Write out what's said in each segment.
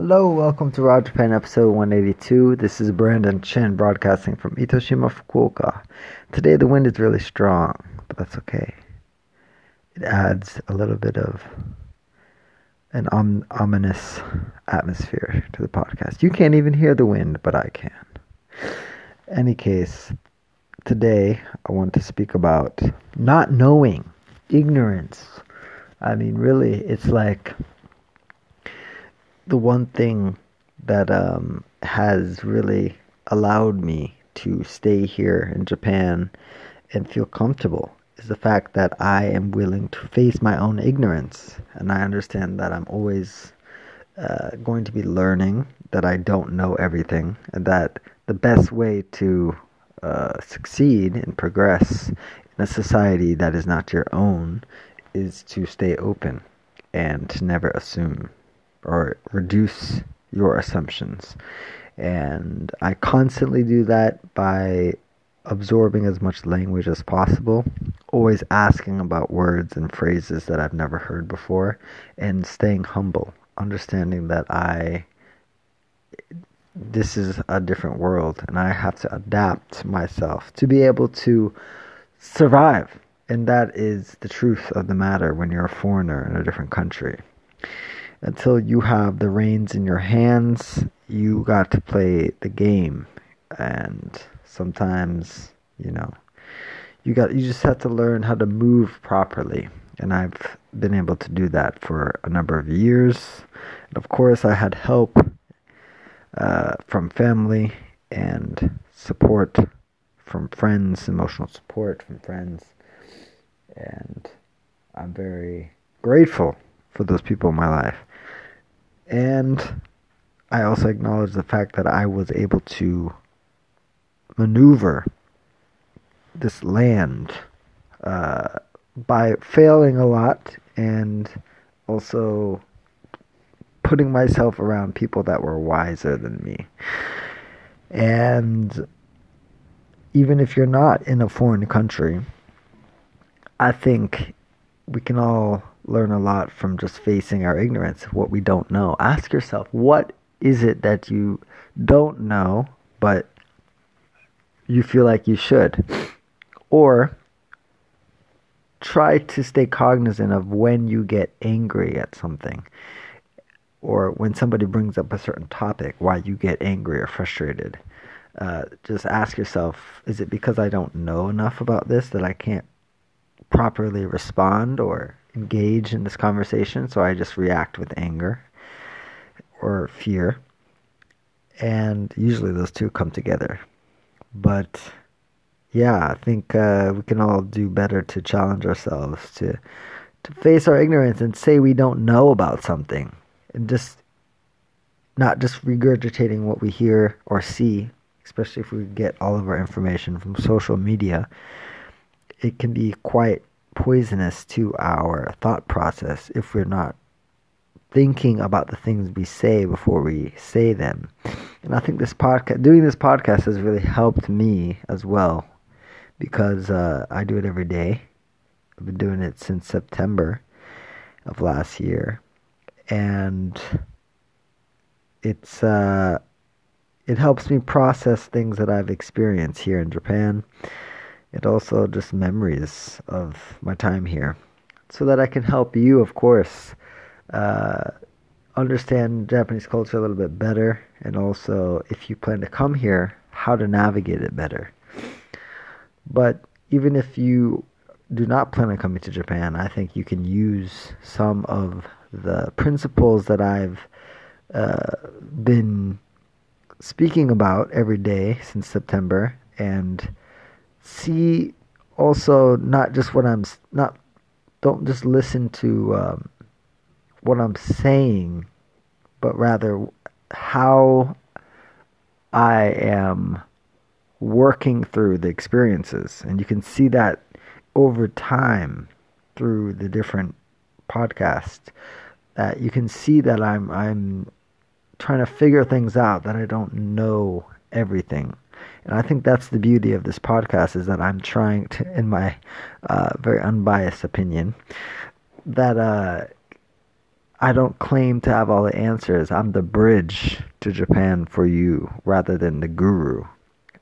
Hello, welcome to Raw Japan episode 182. This is Brandon Chen broadcasting from Itoshima, Fukuoka. Today the wind is really strong, but that's okay. It adds a little bit of an om- ominous atmosphere to the podcast. You can't even hear the wind, but I can. Any case, today I want to speak about not knowing, ignorance. I mean, really, it's like the one thing that um, has really allowed me to stay here in Japan and feel comfortable is the fact that I am willing to face my own ignorance. And I understand that I'm always uh, going to be learning, that I don't know everything, and that the best way to uh, succeed and progress in a society that is not your own is to stay open and to never assume or reduce your assumptions. And I constantly do that by absorbing as much language as possible, always asking about words and phrases that I've never heard before, and staying humble, understanding that I this is a different world and I have to adapt myself to be able to survive. And that is the truth of the matter when you're a foreigner in a different country until you have the reins in your hands, you got to play the game. And sometimes, you know, you got you just have to learn how to move properly. And I've been able to do that for a number of years. And of course, I had help uh, from family and support from friends, emotional support from friends. And I'm very grateful for those people in my life. And I also acknowledge the fact that I was able to maneuver this land uh, by failing a lot and also putting myself around people that were wiser than me. And even if you're not in a foreign country, I think we can all learn a lot from just facing our ignorance, of what we don't know. Ask yourself, what is it that you don't know, but you feel like you should? Or try to stay cognizant of when you get angry at something or when somebody brings up a certain topic, why you get angry or frustrated. Uh, just ask yourself, is it because I don't know enough about this that I can't properly respond or engage in this conversation, so I just react with anger or fear. And usually those two come together. But yeah, I think uh, we can all do better to challenge ourselves to to face our ignorance and say we don't know about something, and just not just regurgitating what we hear or see, especially if we get all of our information from social media. It can be quite poisonous to our thought process if we're not thinking about the things we say before we say them. And I think this podcast, doing this podcast, has really helped me as well because uh, I do it every day. I've been doing it since September of last year, and it's uh, it helps me process things that I've experienced here in Japan and also just memories of my time here. So that I can help you, of course, uh, understand Japanese culture a little bit better, and also if you plan to come here, how to navigate it better. But even if you do not plan on coming to Japan, I think you can use some of the principles that I've uh, been speaking about every day since September. And see also not just what I'm not don't just listen to um, what I'm saying, but rather how I am working through the experiences, and you can see that over time through the different podcasts. That you can see that I'm I'm trying to figure things out that I don't know everything and I think that's the beauty of this podcast is that I'm trying to, in my uh, very unbiased opinion, that uh, I don't claim to have all the answers. I'm the bridge to Japan for you rather than the guru.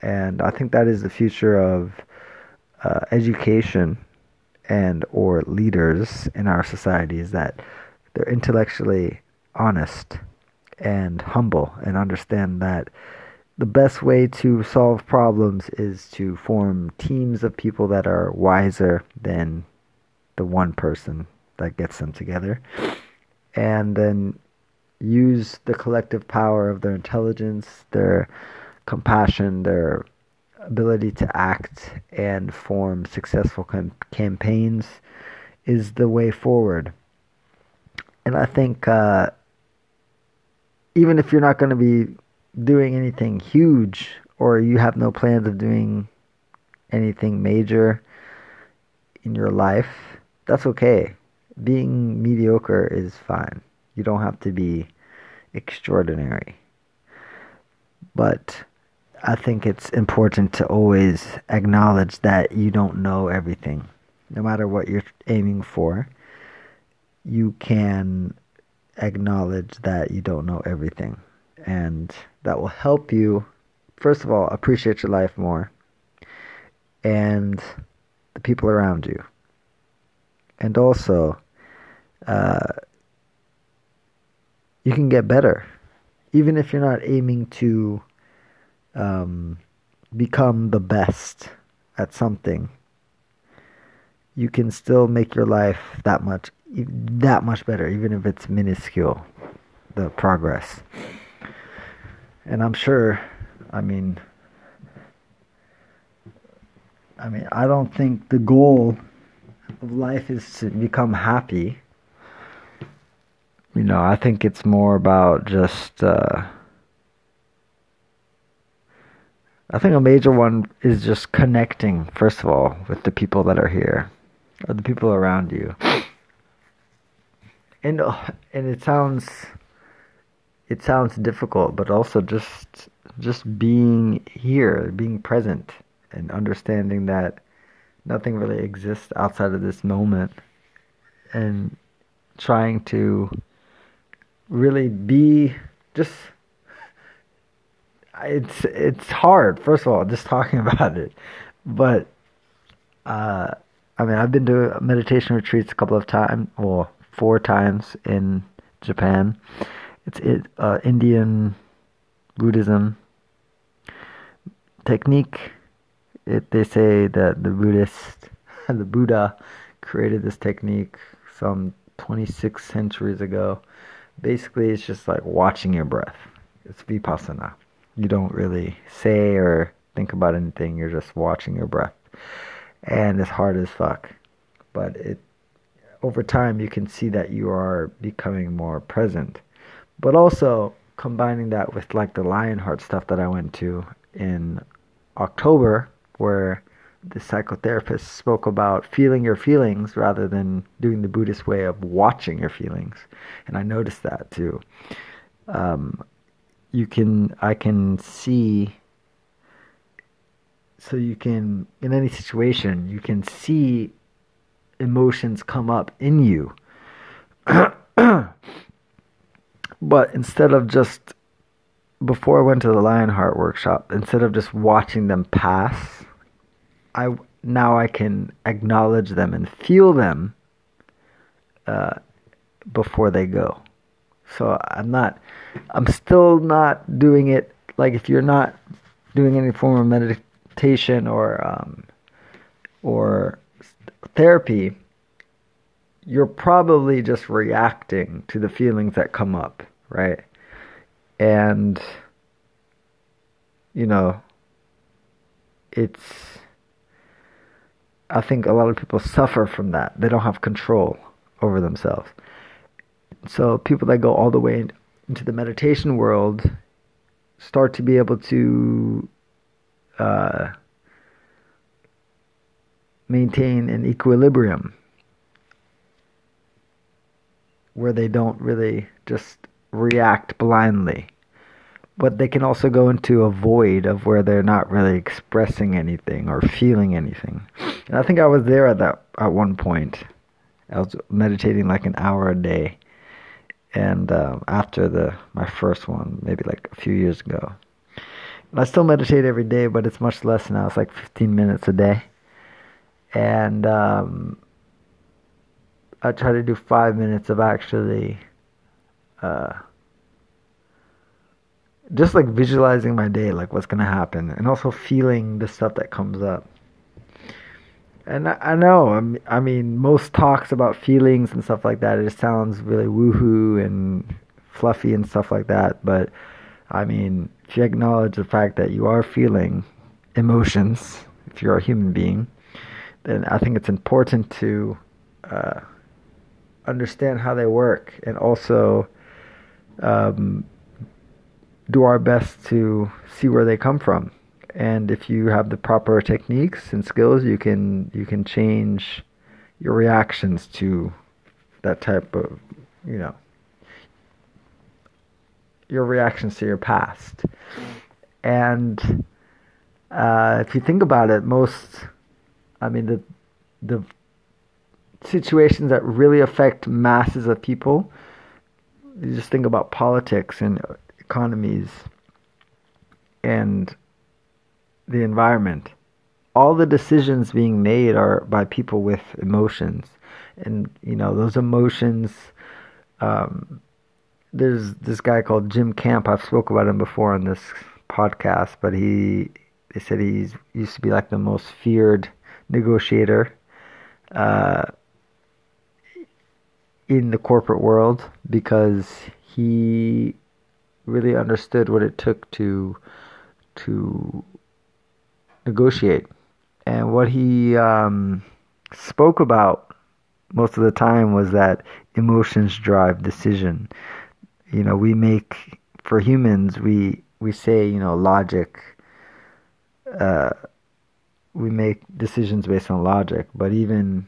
And I think that is the future of uh, education and or leaders in our society is that they're intellectually honest and humble and understand that the best way to solve problems is to form teams of people that are wiser than the one person that gets them together and then use the collective power of their intelligence, their compassion, their ability to act and form successful com- campaigns is the way forward. And I think uh, even if you're not going to be doing anything huge or you have no plans of doing anything major in your life, that's okay. Being mediocre is fine. You don't have to be extraordinary. But I think it's important to always acknowledge that you don't know everything. No matter what you're aiming for, you can acknowledge that you don't know everything. And that will help you, first of all, appreciate your life more and the people around you. And also, uh, you can get better. Even if you're not aiming to um, become the best at something, you can still make your life that much that much better, even if it's minuscule. The progress, and I'm sure. I mean, I mean, I don't think the goal of life is to become happy. You know, I think it's more about just. Uh, I think a major one is just connecting, first of all, with the people that are here, or the people around you. And and it sounds it sounds difficult, but also just just being here, being present, and understanding that nothing really exists outside of this moment, and trying to really be just it's it's hard. First of all, just talking about it, but uh, I mean, I've been to meditation retreats a couple of times, well, four times in Japan. It's it uh, Indian Buddhism technique. It, they say that the Buddhist, the Buddha, created this technique some 26 centuries ago. Basically, it's just like watching your breath. It's vipassana you don't really say or think about anything. You're just watching your breath, and it's hard as fuck. But it over time you can see that you are becoming more present, but also combining that with like the Lionheart stuff that I went to in October, where the psychotherapist spoke about feeling your feelings rather than doing the Buddhist way of watching your feelings, and I noticed that too. Um, you can I can see so you can in any situation you can see emotions come up in you but instead of just before I went to the Lionheart workshop instead of just watching them pass I now I can acknowledge them and feel them uh, before they go. So I'm not I'm still not doing it like if you're not doing any form of meditation or um, or therapy, you're probably just reacting to the feelings that come up, right? And you know, it's I think a lot of people suffer from that. They don't have control over themselves. So people that go all the way into the meditation world start to be able to uh, maintain an equilibrium where they don't really just react blindly. But they can also go into a void of where they're not really expressing anything or feeling anything. And I think I was there at that at one point. I was meditating like an hour a day and um, after the my first one, maybe like a few years ago. And I still meditate every day, but it's much less now. It's like 15 minutes a day, and um, I try to do five minutes of actually. Uh, just like visualizing my day, like what's gonna happen, and also feeling the stuff that comes up. And I, I know, I mean, most talks about feelings and stuff like that, it just sounds really woohoo and fluffy and stuff like that. But I mean, if you acknowledge the fact that you are feeling emotions, if you're a human being, then I think it's important to uh, understand how they work and also um, do our best to see where they come from. And if you have the proper techniques and skills, you can you can change your reactions to that type of, you know, your reactions to your past. And uh, if you think about it, most, I mean, the the situations that really affect masses of people, you just think about politics and economies and the environment. All the decisions being made are by people with emotions, and you know those emotions. Um, there's this guy called Jim Camp. I've spoke about him before on this podcast, but he they said he used to be like the most feared negotiator uh, in the corporate world because he really understood what it took to to negotiate. And what he um, spoke about most of the time was that emotions drive decision. You know, we make for humans we we say you know logic. Uh, we make decisions based on logic, but even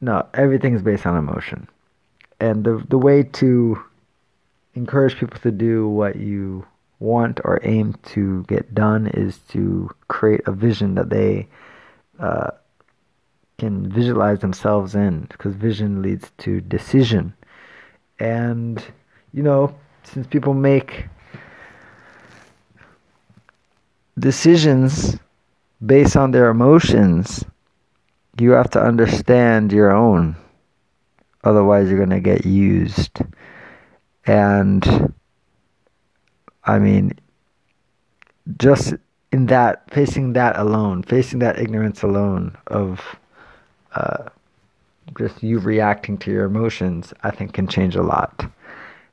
no, everything is based on emotion. And the the way to encourage people to do what you want or aim to get done is to create a vision that they uh, can visualize themselves in because vision leads to decision and you know since people make decisions based on their emotions you have to understand your own otherwise you're going to get used and I mean, just in that, facing that alone, facing that ignorance alone of uh, just you reacting to your emotions, I think can change a lot.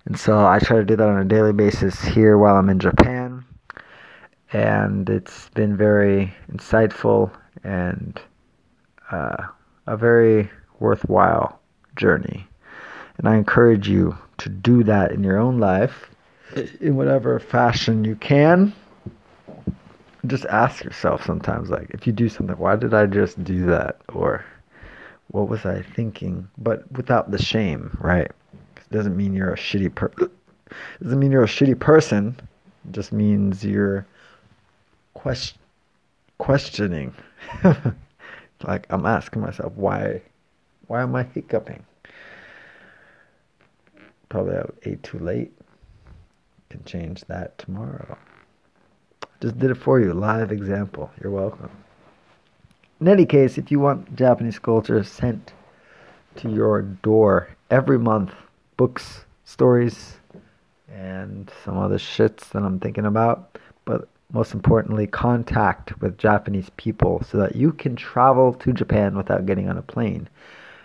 And so I try to do that on a daily basis here while I'm in Japan. And it's been very insightful and uh, a very worthwhile journey. And I encourage you to do that in your own life in whatever fashion you can. Just ask yourself sometimes, like, if you do something, why did I just do that? Or what was I thinking? But without the shame, right? It doesn't mean you're a shitty per. doesn't mean you're a shitty person. It just means you're quest- questioning. like I'm asking myself, why, why am I hiccuping? Probably I ate too late. Can change that tomorrow. Just did it for you. Live example. You're welcome. In any case, if you want Japanese culture sent to your door every month, books, stories, and some other shits that I'm thinking about, but most importantly, contact with Japanese people so that you can travel to Japan without getting on a plane.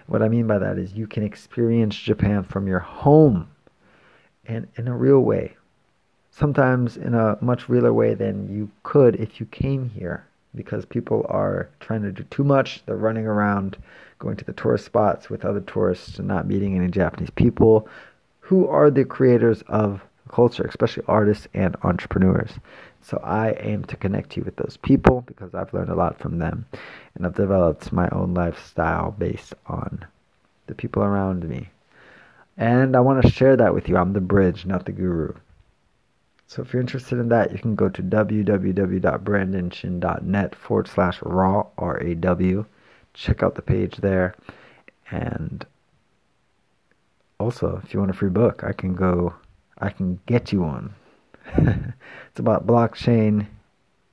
What I mean by that is you can experience Japan from your home and in a real way. Sometimes in a much realer way than you could if you came here because people are trying to do too much. They're running around going to the tourist spots with other tourists and not meeting any Japanese people who are the creators of culture, especially artists and entrepreneurs. So I aim to connect you with those people because I've learned a lot from them and I've developed my own lifestyle based on the people around me. And I want to share that with you. I'm the bridge, not the guru. So if you're interested in that, you can go to www.brandonchin.net forward slash raw, R A W. Check out the page there and also, if you want a free book, I can go, I can get you one. it's about blockchain,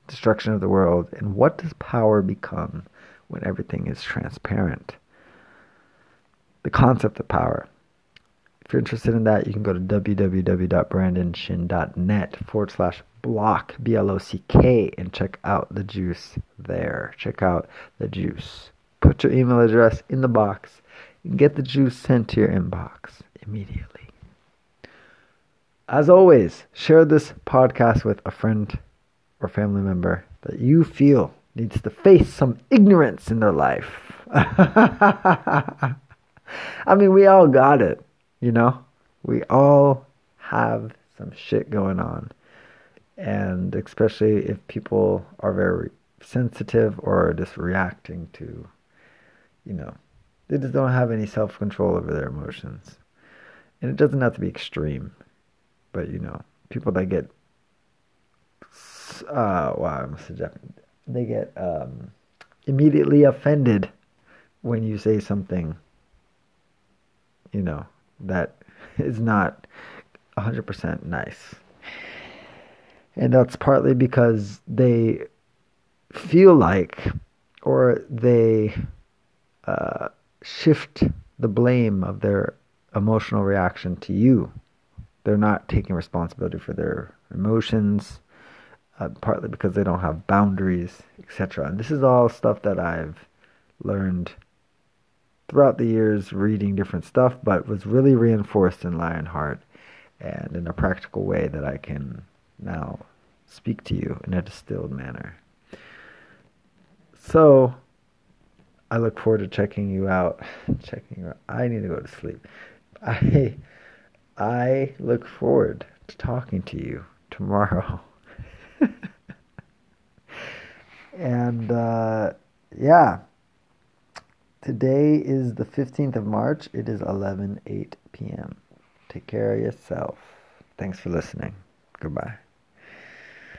destruction of the world, and what does power become when everything is transparent? The concept of power. If you're interested in that, you can go to www.brandonchin.net forward slash block, B L O C K, and check out the juice there. Check out the juice. Put your email address in the box and get the juice sent to your inbox immediately. As always, share this podcast with a friend or family member that you feel needs to face some ignorance in their life. I mean, we all got it. You know, we all have some shit going on. And especially if people are very sensitive or just reacting to, you know, they just don't have any self control over their emotions. And it doesn't have to be extreme, but you know, people that get, uh, wow, I'm suggesting, they get um, immediately offended when you say something, you know, that is not 100% nice. And that's partly because they feel like, or they uh, shift the blame of their emotional reaction to you. They're not taking responsibility for their emotions, uh, partly because they don't have boundaries, etc. And this is all stuff that I've learned throughout the years reading different stuff, but was really reinforced in Lionheart and in a practical way that I can now speak to you in a distilled manner. So, I look forward to checking you out. Checking you out. I need to go to sleep. I I look forward to talking to you tomorrow. and uh, yeah, Today is the 15th of March. It is 11 8 p.m. Take care of yourself. Thanks for listening. Goodbye.